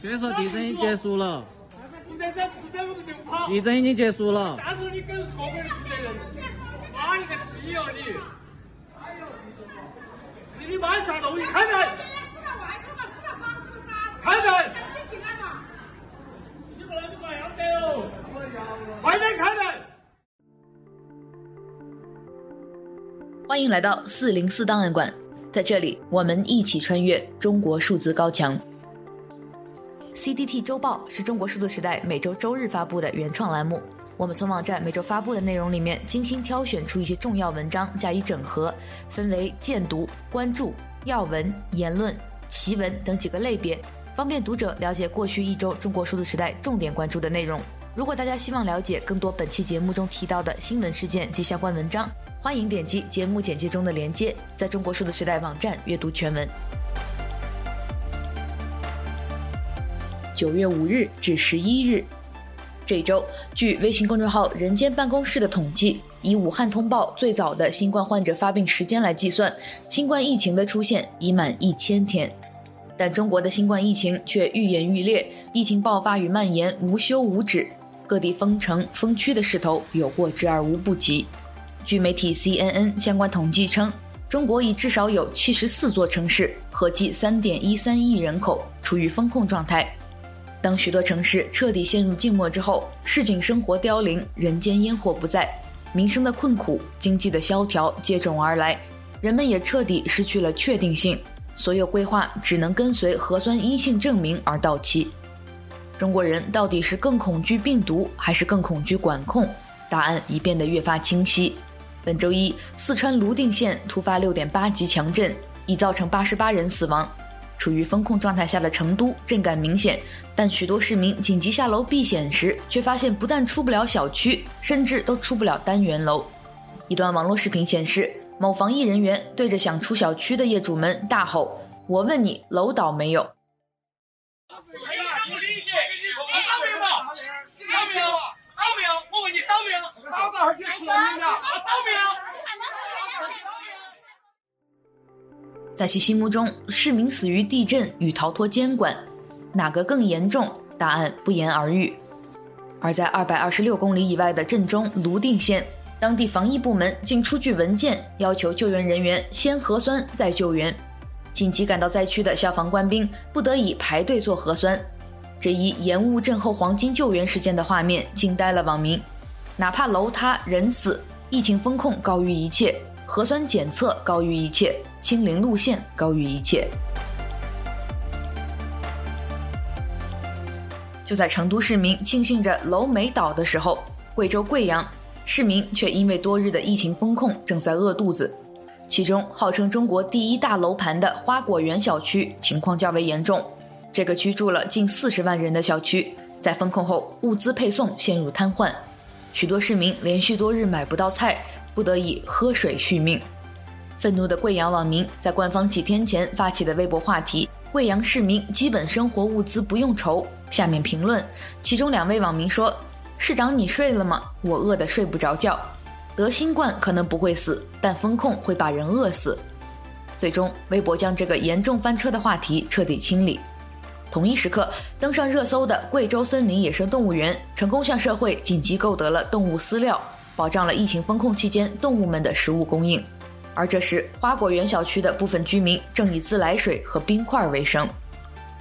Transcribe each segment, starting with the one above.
所以说地震已经结束了。地震已经结束了。但是你更是后面的责任。妈一个鸡哦你！是你晚上弄的，开门。开门。你不能不关要得哦。快点开门。欢迎来到四零四档案馆，在这里我们一起穿越中国数字高墙。CDT 周报是中国数字时代每周周日发布的原创栏目。我们从网站每周发布的内容里面精心挑选出一些重要文章加以整合，分为荐读、关注、要闻、言论、奇闻等几个类别，方便读者了解过去一周中国数字时代重点关注的内容。如果大家希望了解更多本期节目中提到的新闻事件及相关文章，欢迎点击节目简介中的链接，在中国数字时代网站阅读全文。九月五日至十一日，这一周，据微信公众号“人间办公室”的统计，以武汉通报最早的新冠患者发病时间来计算，新冠疫情的出现已满一千天。但中国的新冠疫情却愈演愈烈，疫情爆发与蔓延无休无止，各地封城封区的势头有过之而无不及。据媒体 CNN 相关统计称，中国已至少有七十四座城市，合计三点一三亿人口处于封控状态。当许多城市彻底陷入静默之后，市井生活凋零，人间烟火不再，民生的困苦、经济的萧条接踵而来，人们也彻底失去了确定性，所有规划只能跟随核酸阴性证明而到期。中国人到底是更恐惧病毒，还是更恐惧管控？答案已变得越发清晰。本周一，四川泸定县突发六点八级强震，已造成八十八人死亡。处于封控状态下的成都震感明显，但许多市民紧急下楼避险时，却发现不但出不了小区，甚至都出不了单元楼。一段网络视频显示，某防疫人员对着想出小区的业主们大吼：“我问你，楼倒没有？”在其心目中，市民死于地震与逃脱监管，哪个更严重？答案不言而喻。而在二百二十六公里以外的镇中泸定县，当地防疫部门竟出具文件，要求救援人员先核酸再救援。紧急赶到灾区的消防官兵不得已排队做核酸。这一延误震后黄金救援时间的画面惊呆了网民。哪怕楼塌人死，疫情风控高于一切，核酸检测高于一切。清零路线高于一切。就在成都市民庆幸着楼没倒的时候，贵州贵阳市民却因为多日的疫情封控正在饿肚子。其中，号称中国第一大楼盘的花果园小区情况较为严重。这个居住了近四十万人的小区，在封控后物资配送陷入瘫痪，许多市民连续多日买不到菜，不得已喝水续命。愤怒的贵阳网民在官方几天前发起的微博话题“贵阳市民基本生活物资不用愁”下面评论，其中两位网民说：“市长你睡了吗？我饿得睡不着觉。得新冠可能不会死，但封控会把人饿死。”最终，微博将这个严重翻车的话题彻底清理。同一时刻，登上热搜的贵州森林野生动物园成功向社会紧急购得了动物饲料，保障了疫情封控期间动物们的食物供应。而这时，花果园小区的部分居民正以自来水和冰块为生。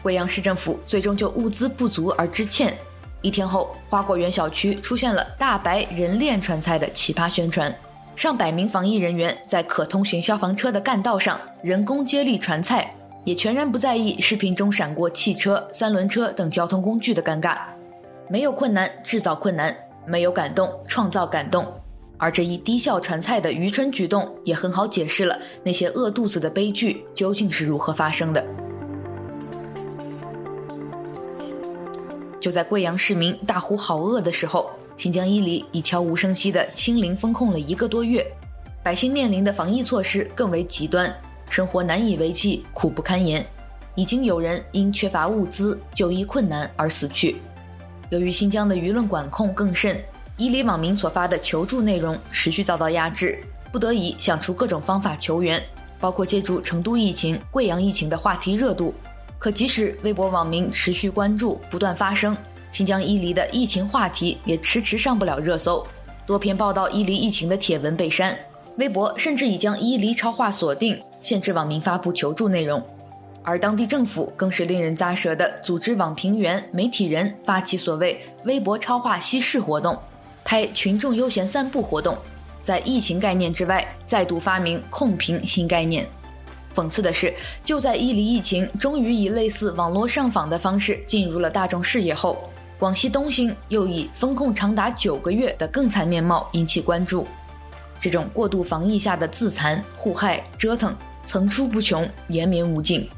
贵阳市政府最终就物资不足而致歉。一天后，花果园小区出现了大白人链传菜的奇葩宣传，上百名防疫人员在可通行消防车的干道上人工接力传菜，也全然不在意视频中闪过汽车、三轮车等交通工具的尴尬。没有困难，制造困难；没有感动，创造感动。而这一低效传菜的愚蠢举动，也很好解释了那些饿肚子的悲剧究竟是如何发生的。就在贵阳市民大呼好饿的时候，新疆伊犁已悄无声息地清零封控了一个多月，百姓面临的防疫措施更为极端，生活难以为继，苦不堪言。已经有人因缺乏物资、就医困难而死去。由于新疆的舆论管控更甚。伊犁网民所发的求助内容持续遭到压制，不得已想出各种方法求援，包括借助成都疫情、贵阳疫情的话题热度，可即使微博网民持续关注，不断发声，新疆伊犁的疫情话题也迟迟上不了热搜。多篇报道伊犁疫情的帖文被删，微博甚至已将伊犁超话锁定，限制网民发布求助内容。而当地政府更是令人咂舌的，组织网评员、媒体人发起所谓“微博超话稀释”活动，拍群众悠闲散步活动，在疫情概念之外再度发明控评新概念。讽刺的是，就在伊犁疫情终于以类似网络上访的方式进入了大众视野后，广西东兴又以封控长达九个月的更惨面貌引起关注。这种过度防疫下的自残、互害、折腾层出不穷，延绵无尽。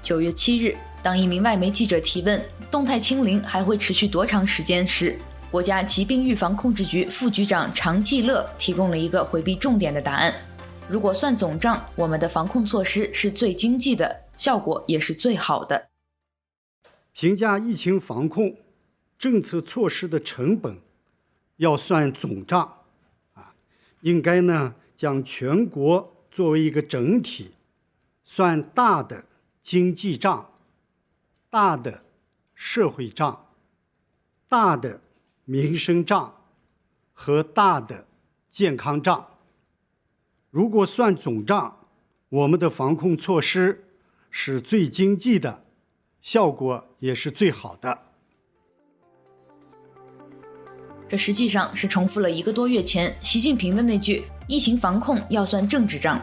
九月七日，当一名外媒记者提问“动态清零还会持续多长时间”时，国家疾病预防控制局副局长常继乐提供了一个回避重点的答案：“如果算总账，我们的防控措施是最经济的，效果也是最好的。”评价疫情防控政策措施的成本，要算总账，啊，应该呢将全国作为一个整体，算大的。经济账、大的社会账、大的民生账和大的健康账。如果算总账，我们的防控措施是最经济的，效果也是最好的。这实际上是重复了一个多月前习近平的那句“疫情防控要算政治账”。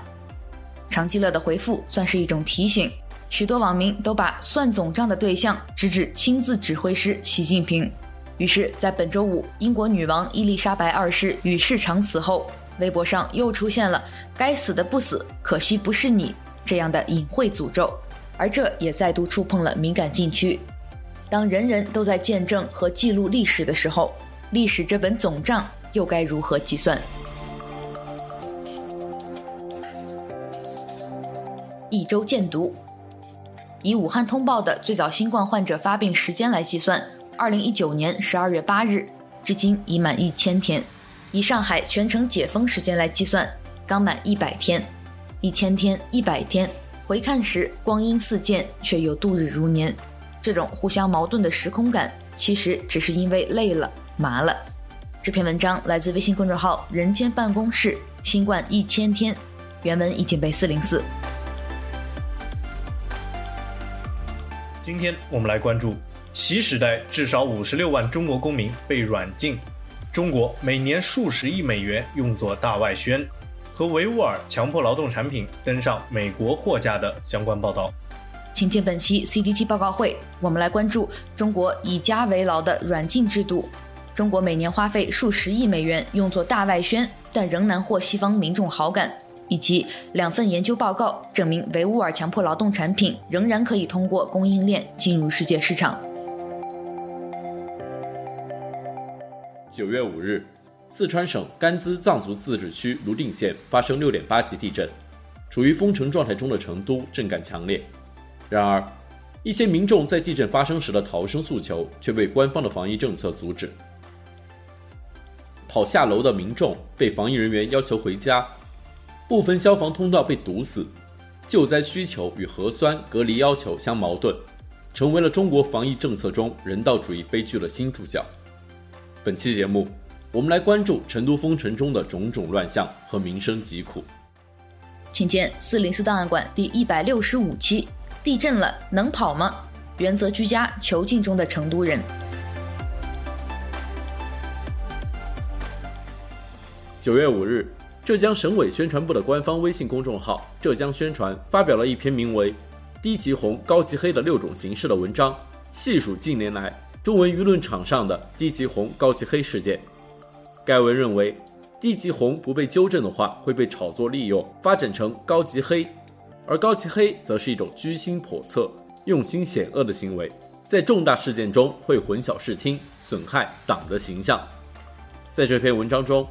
常继乐的回复算是一种提醒。许多网民都把算总账的对象直指亲自指挥师习近平，于是，在本周五英国女王伊丽莎白二世与世长辞后，微博上又出现了“该死的不死，可惜不是你”这样的隐晦诅咒，而这也再度触碰了敏感禁区。当人人都在见证和记录历史的时候，历史这本总账又该如何计算？一周见读。以武汉通报的最早新冠患者发病时间来计算，二零一九年十二月八日，至今已满一千天；以上海全城解封时间来计算，刚满一百天。一千天，一百天，回看时光阴似箭，却又度日如年。这种互相矛盾的时空感，其实只是因为累了、麻了。这篇文章来自微信公众号“人间办公室”，新冠一千天，原文已经被四零四。今天我们来关注，习时代至少五十六万中国公民被软禁，中国每年数十亿美元用作大外宣，和维吾尔强迫劳动产品登上美国货架的相关报道。请见本期 CDT 报告会，我们来关注中国以家为牢的软禁制度。中国每年花费数十亿美元用作大外宣，但仍难获西方民众好感。以及两份研究报告证明，维吾尔强迫劳动产品仍然可以通过供应链进入世界市场。九月五日，四川省甘孜藏族自治区泸定县发生六点八级地震，处于封城状态中的成都震感强烈。然而，一些民众在地震发生时的逃生诉求却被官方的防疫政策阻止。跑下楼的民众被防疫人员要求回家。部分消防通道被堵死，救灾需求与核酸隔离要求相矛盾，成为了中国防疫政策中人道主义悲剧的新注脚。本期节目，我们来关注成都封城中的种种乱象和民生疾苦。请见四零四档案馆第一百六十五期：地震了能跑吗？原则居家囚禁中的成都人。九月五日。浙江省委宣传部的官方微信公众号“浙江宣传”发表了一篇名为《低级红、高级黑的六种形式》的文章，细数近年来中文舆论场上的低级红、高级黑事件。该文认为，低级红不被纠正的话，会被炒作利用，发展成高级黑；而高级黑则是一种居心叵测、用心险恶的行为，在重大事件中会混淆视听，损害党的形象。在这篇文章中，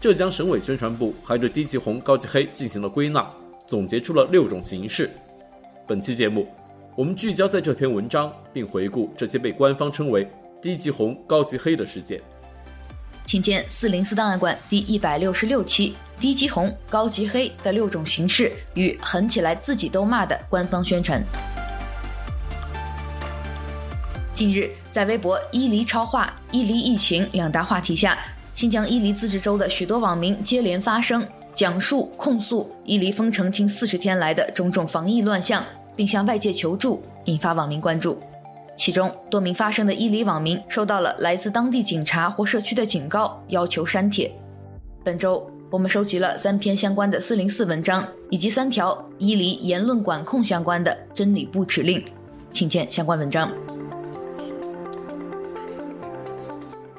浙江省委宣传部还对低级红、高级黑进行了归纳，总结出了六种形式。本期节目，我们聚焦在这篇文章，并回顾这些被官方称为低级红、高级黑的事件。请见四零四档案馆第一百六十六期：低级红、高级黑的六种形式与狠起来自己都骂的官方宣传。近日，在微博“伊犁超话”“伊犁疫情”两大话题下，新疆伊犁自治州的许多网民接连发声，讲述控诉伊犁封城近四十天来的种种防疫乱象，并向外界求助，引发网民关注。其中，多名发声的伊犁网民收到了来自当地警察或社区的警告，要求删帖。本周，我们收集了三篇相关的四零四文章，以及三条伊犁言论管控相关的真理部指令，请见相关文章。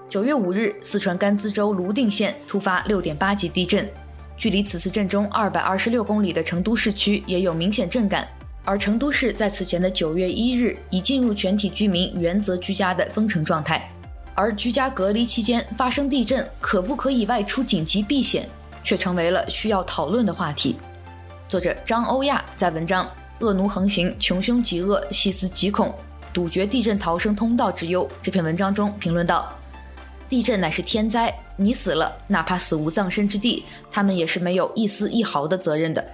九月五日，四川甘孜州泸定县突发六点八级地震，距离此次震中二百二十六公里的成都市区也有明显震感。而成都市在此前的九月一日已进入全体居民原则居家的封城状态，而居家隔离期间发生地震，可不可以外出紧急避险，却成为了需要讨论的话题。作者张欧亚在文章《恶奴横行，穷凶极恶，细思极恐，堵绝地震逃生通道之忧》这篇文章中评论道：“地震乃是天灾，你死了，哪怕死无葬身之地，他们也是没有一丝一毫的责任的。”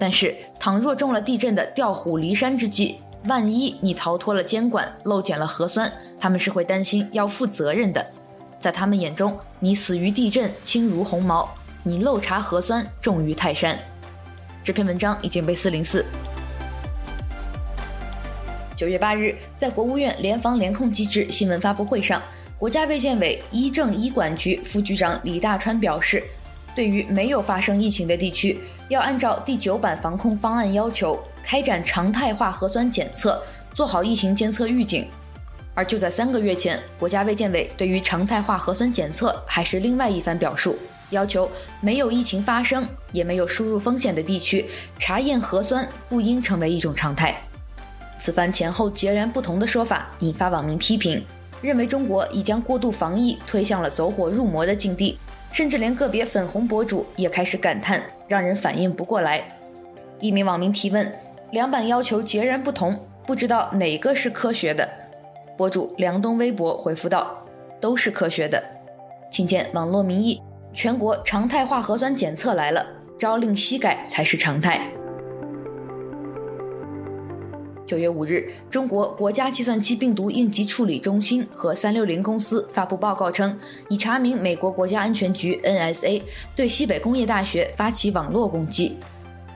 但是，倘若中了地震的调虎离山之计，万一你逃脱了监管，漏检了核酸，他们是会担心要负责任的。在他们眼中，你死于地震轻如鸿毛，你漏查核酸重于泰山。这篇文章已经被四零四。九月八日，在国务院联防联控机制新闻发布会上，国家卫健委医政医管局副局长李大川表示。对于没有发生疫情的地区，要按照第九版防控方案要求，开展常态化核酸检测，做好疫情监测预警。而就在三个月前，国家卫健委对于常态化核酸检测还是另外一番表述，要求没有疫情发生，也没有输入风险的地区，查验核酸不应成为一种常态。此番前后截然不同的说法，引发网民批评，认为中国已将过度防疫推向了走火入魔的境地。甚至连个别粉红博主也开始感叹，让人反应不过来。一名网民提问：“两版要求截然不同，不知道哪个是科学的？”博主梁东微博回复道：“都是科学的。”请见网络民意：全国常态化核酸检测来了，朝令夕改才是常态。九月五日，中国国家计算机病毒应急处理中心和三六零公司发布报告称，已查明美国国家安全局 NSA 对西北工业大学发起网络攻击。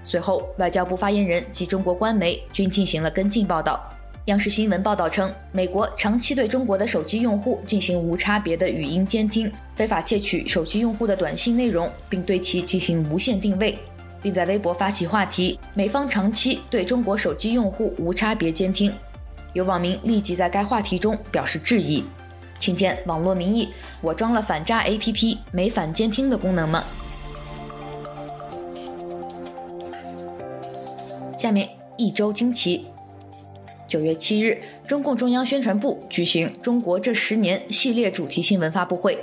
随后，外交部发言人及中国官媒均进行了跟进报道。央视新闻报道称，美国长期对中国的手机用户进行无差别的语音监听，非法窃取手机用户的短信内容，并对其进行无线定位。并在微博发起话题：“美方长期对中国手机用户无差别监听。”有网民立即在该话题中表示质疑，请见网络民意：“我装了反诈 APP，没反监听的功能吗？”下面一周惊奇：九月七日，中共中央宣传部举行“中国这十年”系列主题新闻发布会。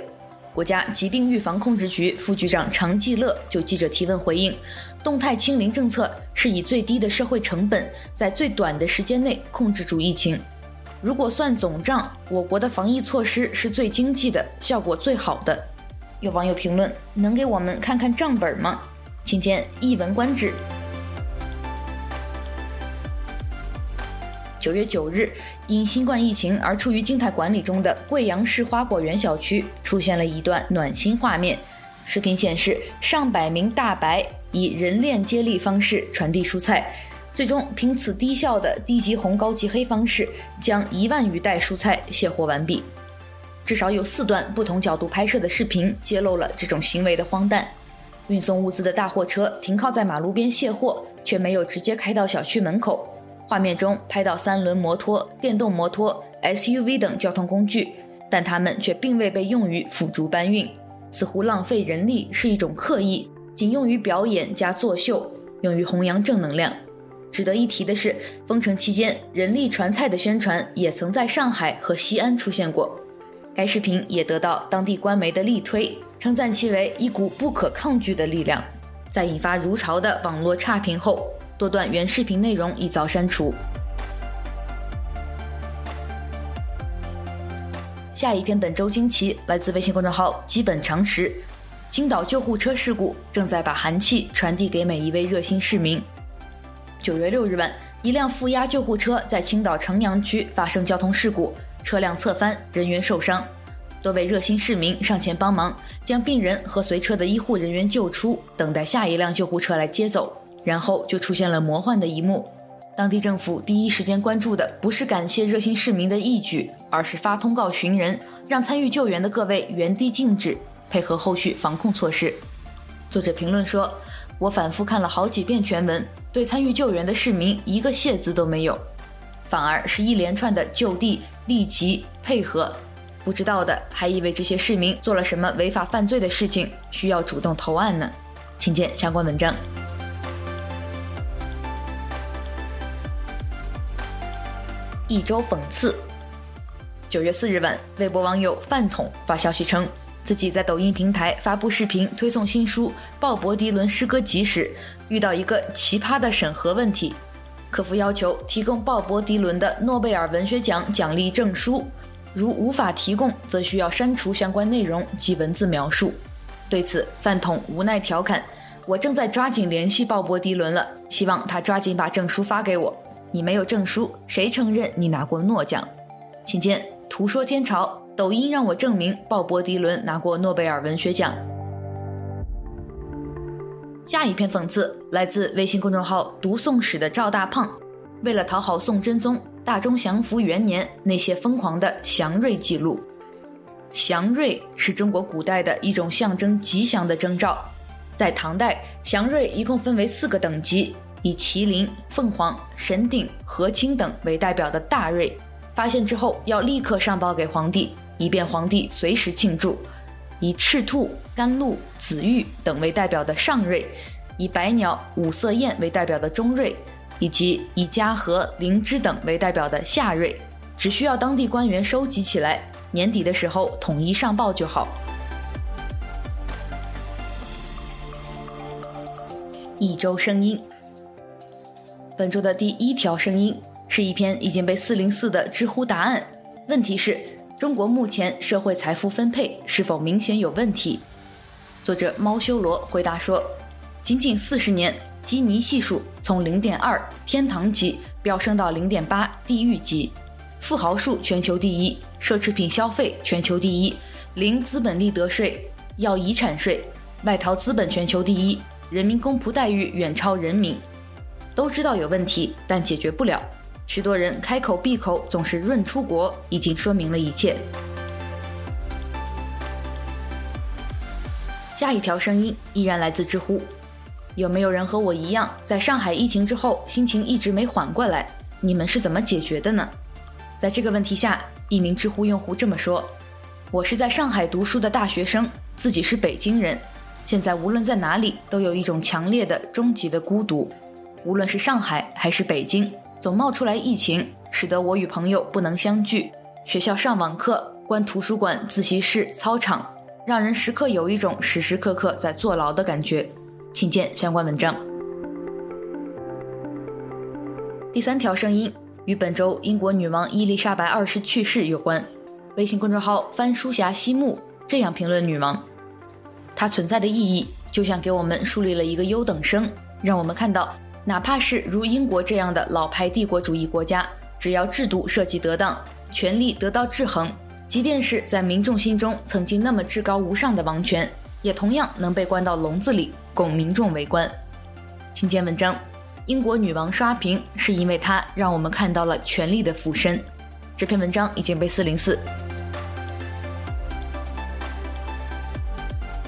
国家疾病预防控制局副局长常继乐就记者提问回应：“动态清零政策是以最低的社会成本，在最短的时间内控制住疫情。如果算总账，我国的防疫措施是最经济的，效果最好的。”有网友评论：“能给我们看看账本吗？”请见一文观止。九月九日，因新冠疫情而处于静态管理中的贵阳市花果园小区出现了一段暖心画面。视频显示，上百名大白以人链接力方式传递蔬菜，最终凭此低效的低级红高级黑方式，将一万余袋蔬菜卸货完毕。至少有四段不同角度拍摄的视频揭露了这种行为的荒诞。运送物资的大货车停靠在马路边卸货，却没有直接开到小区门口。画面中拍到三轮摩托、电动摩托、SUV 等交通工具，但它们却并未被用于辅助搬运，似乎浪费人力是一种刻意，仅用于表演加作秀，用于弘扬正能量。值得一提的是，封城期间人力传菜的宣传也曾在上海和西安出现过，该视频也得到当地官媒的力推，称赞其为一股不可抗拒的力量。在引发如潮的网络差评后，多段原视频内容已遭删除。下一篇本周惊奇来自微信公众号“基本常识”。青岛救护车事故正在把寒气传递给每一位热心市民。九月六日晚，一辆负压救护车在青岛城阳区发生交通事故，车辆侧翻，人员受伤。多位热心市民上前帮忙，将病人和随车的医护人员救出，等待下一辆救护车来接走。然后就出现了魔幻的一幕。当地政府第一时间关注的不是感谢热心市民的义举，而是发通告寻人，让参与救援的各位原地静止，配合后续防控措施。作者评论说：“我反复看了好几遍全文，对参与救援的市民一个谢字都没有，反而是一连串的就地、立即、配合。”不知道的还以为这些市民做了什么违法犯罪的事情，需要主动投案呢。请见相关文章。一周讽刺。九月四日晚，微博网友饭桶发消息称，自己在抖音平台发布视频推送新书《鲍勃·迪伦诗歌集》时，遇到一个奇葩的审核问题，客服要求提供鲍勃·迪伦的诺贝尔文学奖奖励证书。如无法提供，则需要删除相关内容及文字描述。对此，饭桶无奈调侃：“我正在抓紧联系鲍勃·迪伦了，希望他抓紧把证书发给我。你没有证书，谁承认你拿过诺奖？”请见图说天朝，抖音让我证明鲍勃·迪伦拿过诺贝尔文学奖。下一篇讽刺来自微信公众号“读宋史”的赵大胖，为了讨好宋真宗。大中祥符元年，那些疯狂的祥瑞记录。祥瑞是中国古代的一种象征吉祥的征兆。在唐代，祥瑞一共分为四个等级，以麒麟、凤凰、神鼎、和亲等为代表的大瑞，发现之后要立刻上报给皇帝，以便皇帝随时庆祝；以赤兔、甘露、紫玉等为代表的上瑞，以白鸟、五色雁为代表的中瑞。以及以嘉禾、灵芝等为代表的下瑞，只需要当地官员收集起来，年底的时候统一上报就好。一周声音，本周的第一条声音是一篇已经被四零四的知乎答案。问题是：中国目前社会财富分配是否明显有问题？作者猫修罗回答说：仅仅四十年。基尼系数从零点二天堂级飙升到零点八地狱级，富豪数全球第一，奢侈品消费全球第一，零资本利得税，要遗产税，外逃资本全球第一，人民公仆待遇远超人民。都知道有问题，但解决不了。许多人开口闭口总是润出国，已经说明了一切。下一条声音依然来自知乎。有没有人和我一样，在上海疫情之后，心情一直没缓过来？你们是怎么解决的呢？在这个问题下，一名知乎用户这么说：“我是在上海读书的大学生，自己是北京人，现在无论在哪里，都有一种强烈的、终极的孤独。无论是上海还是北京，总冒出来疫情，使得我与朋友不能相聚，学校上网课，关图书馆、自习室、操场，让人时刻有一种时时刻刻在坐牢的感觉。”请见相关文章。第三条声音与本周英国女王伊丽莎白二世去世有关。微信公众号“翻书侠西木”这样评论女王：她存在的意义，就像给我们树立了一个优等生，让我们看到，哪怕是如英国这样的老牌帝国主义国家，只要制度设计得当，权力得到制衡，即便是在民众心中曾经那么至高无上的王权，也同样能被关到笼子里。供民众围观。请见文章：英国女王刷屏是因为她让我们看到了权力的附身。这篇文章已经被四零四。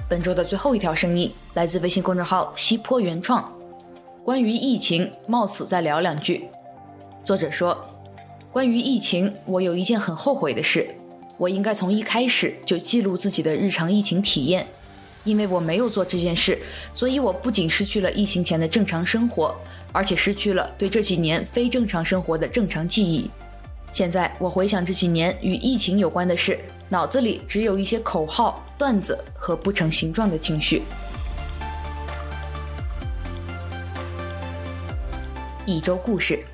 本周的最后一条声音来自微信公众号西坡原创。关于疫情，冒死再聊两句。作者说：关于疫情，我有一件很后悔的事，我应该从一开始就记录自己的日常疫情体验。因为我没有做这件事，所以我不仅失去了疫情前的正常生活，而且失去了对这几年非正常生活的正常记忆。现在我回想这几年与疫情有关的事，脑子里只有一些口号、段子和不成形状的情绪。一周故事，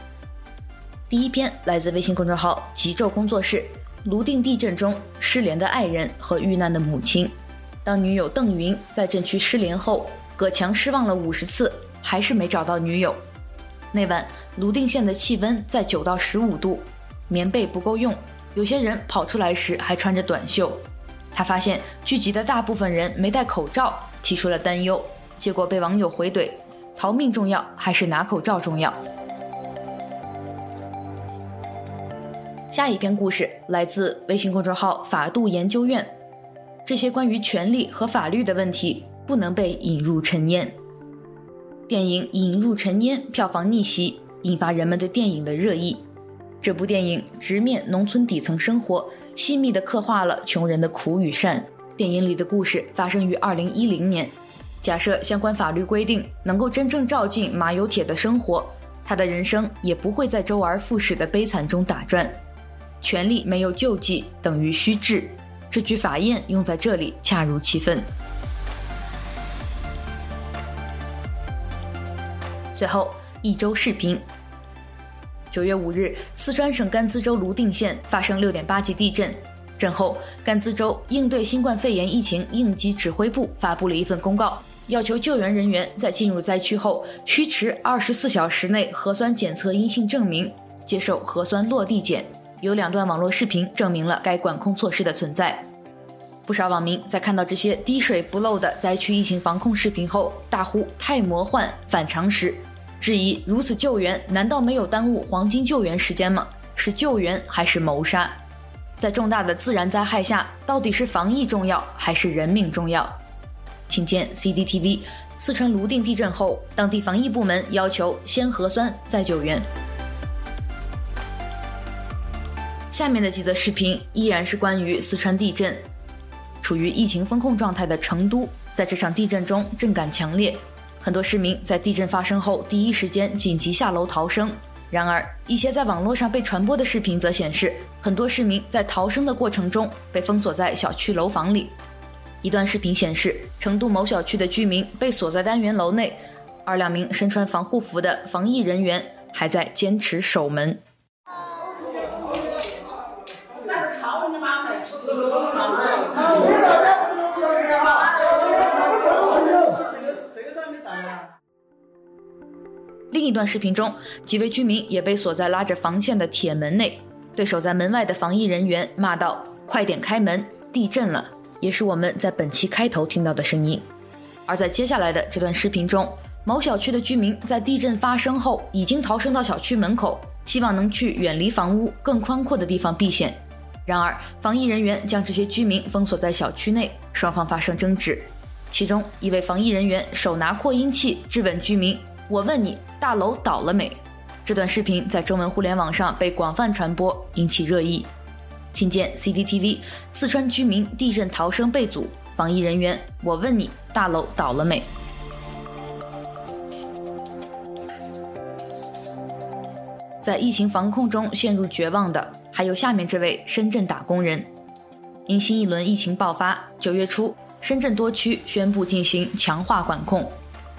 第一篇来自微信公众号“极昼工作室”，泸定地震中失联的爱人和遇难的母亲。当女友邓云在震区失联后，葛强失望了五十次，还是没找到女友。那晚，泸定县的气温在九到十五度，棉被不够用，有些人跑出来时还穿着短袖。他发现聚集的大部分人没戴口罩，提出了担忧，结果被网友回怼：逃命重要还是拿口罩重要？下一篇故事来自微信公众号“法度研究院”。这些关于权力和法律的问题不能被引入尘烟。电影《引入尘烟》票房逆袭，引发人们对电影的热议。这部电影直面农村底层生活，细密地刻画了穷人的苦与善。电影里的故事发生于2010年。假设相关法律规定能够真正照进马有铁的生活，他的人生也不会在周而复始的悲惨中打转。权力没有救济等于虚掷。这句法谚用在这里恰如其分。最后一周视频：九月五日，四川省甘孜州泸定县发生六点八级地震。震后，甘孜州应对新冠肺炎疫情应急指挥部发布了一份公告，要求救援人员在进入灾区后需持二十四小时内核酸检测阴性证明，接受核酸落地检。有两段网络视频证明了该管控措施的存在。不少网民在看到这些滴水不漏的灾区疫情防控视频后，大呼太魔幻、反常识，质疑如此救援难道没有耽误黄金救援时间吗？是救援还是谋杀？在重大的自然灾害下，到底是防疫重要还是人命重要？请见 C D T V。四川泸定地震后，当地防疫部门要求先核酸再救援。下面的几则视频依然是关于四川地震。处于疫情封控状态的成都，在这场地震中震感强烈，很多市民在地震发生后第一时间紧急下楼逃生。然而，一些在网络上被传播的视频则显示，很多市民在逃生的过程中被封锁在小区楼房里。一段视频显示，成都某小区的居民被锁在单元楼内，而两名身穿防护服的防疫人员还在坚持守门。另一段视频中，几位居民也被锁在拉着防线的铁门内，对守在门外的防疫人员骂道：“快点开门，地震了！”也是我们在本期开头听到的声音。而在接下来的这段视频中，某小区的居民在地震发生后已经逃生到小区门口，希望能去远离房屋、更宽阔的地方避险。然而，防疫人员将这些居民封锁在小区内，双方发生争执。其中一位防疫人员手拿扩音器质问居民：“我问你，大楼倒了没？”这段视频在中文互联网上被广泛传播，引起热议。请见 CCTV，四川居民地震逃生被阻，防疫人员：“我问你，大楼倒了没？”在疫情防控中陷入绝望的。还有下面这位深圳打工人，因新一轮疫情爆发，九月初，深圳多区宣布进行强化管控。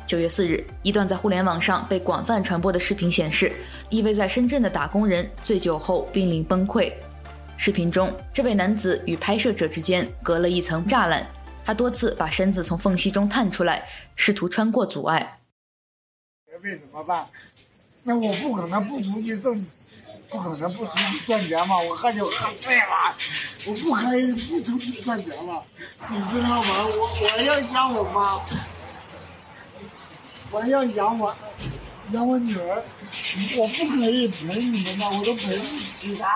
九月四日，一段在互联网上被广泛传播的视频显示，一位在深圳的打工人醉酒后濒临崩溃。视频中，这位男子与拍摄者之间隔了一层栅栏，他多次把身子从缝隙中探出来，试图穿过阻碍。这辈怎么办？那我不可能不出去挣。不可能不出去赚钱嘛！我喝酒喝醉了，我不可以不出去赚钱了，你知道吗？我我要养我妈，我要养我养我女儿，我不可以陪你们嘛？我都陪不起她。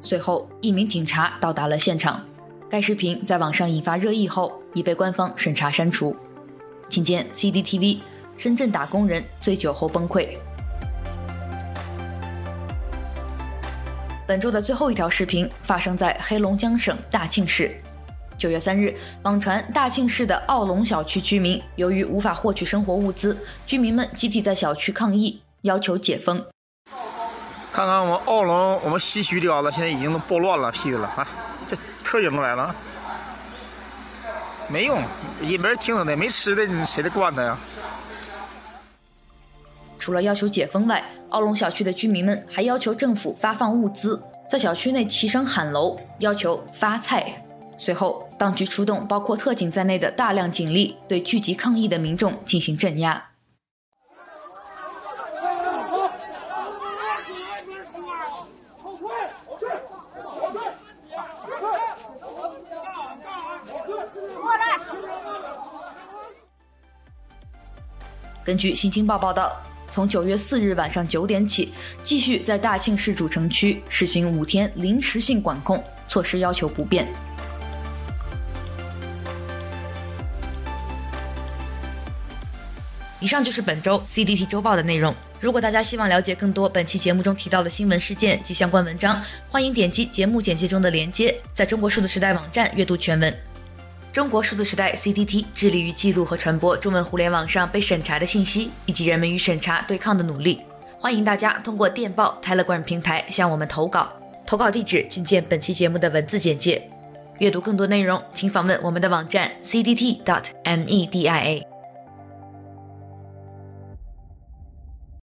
随后，一名警察到达了现场。该视频在网上引发热议后，已被官方审查删除。请见 CCTV。深圳打工人醉酒后崩溃。本周的最后一条视频发生在黑龙江省大庆市。九月三日，网传大庆市的奥龙小区居民由于无法获取生活物资，居民们集体在小区抗议，要求解封。看看我们奥龙，我们西区的啊，现在已经都暴乱了，屁的了啊！这特警都来了，没用，也没人听他的，没吃的，谁得管他呀？除了要求解封外，奥龙小区的居民们还要求政府发放物资，在小区内齐声喊楼，要求发菜。随后，当局出动包括特警在内的大量警力，对聚集抗议的民众进行镇压。根据《新京报》报道，从九月四日晚上九点起，继续在大庆市主城区实行五天临时性管控，措施要求不变。以上就是本周 CDT 周报的内容。如果大家希望了解更多本期节目中提到的新闻事件及相关文章，欢迎点击节目简介中的链接，在中国数字时代网站阅读全文。中国数字时代 CDT 致力于记录和传播中文互联网上被审查的信息，以及人们与审查对抗的努力。欢迎大家通过电报 Telegram 平台向我们投稿，投稿地址请见本期节目的文字简介。阅读更多内容，请访问我们的网站 cdt.media。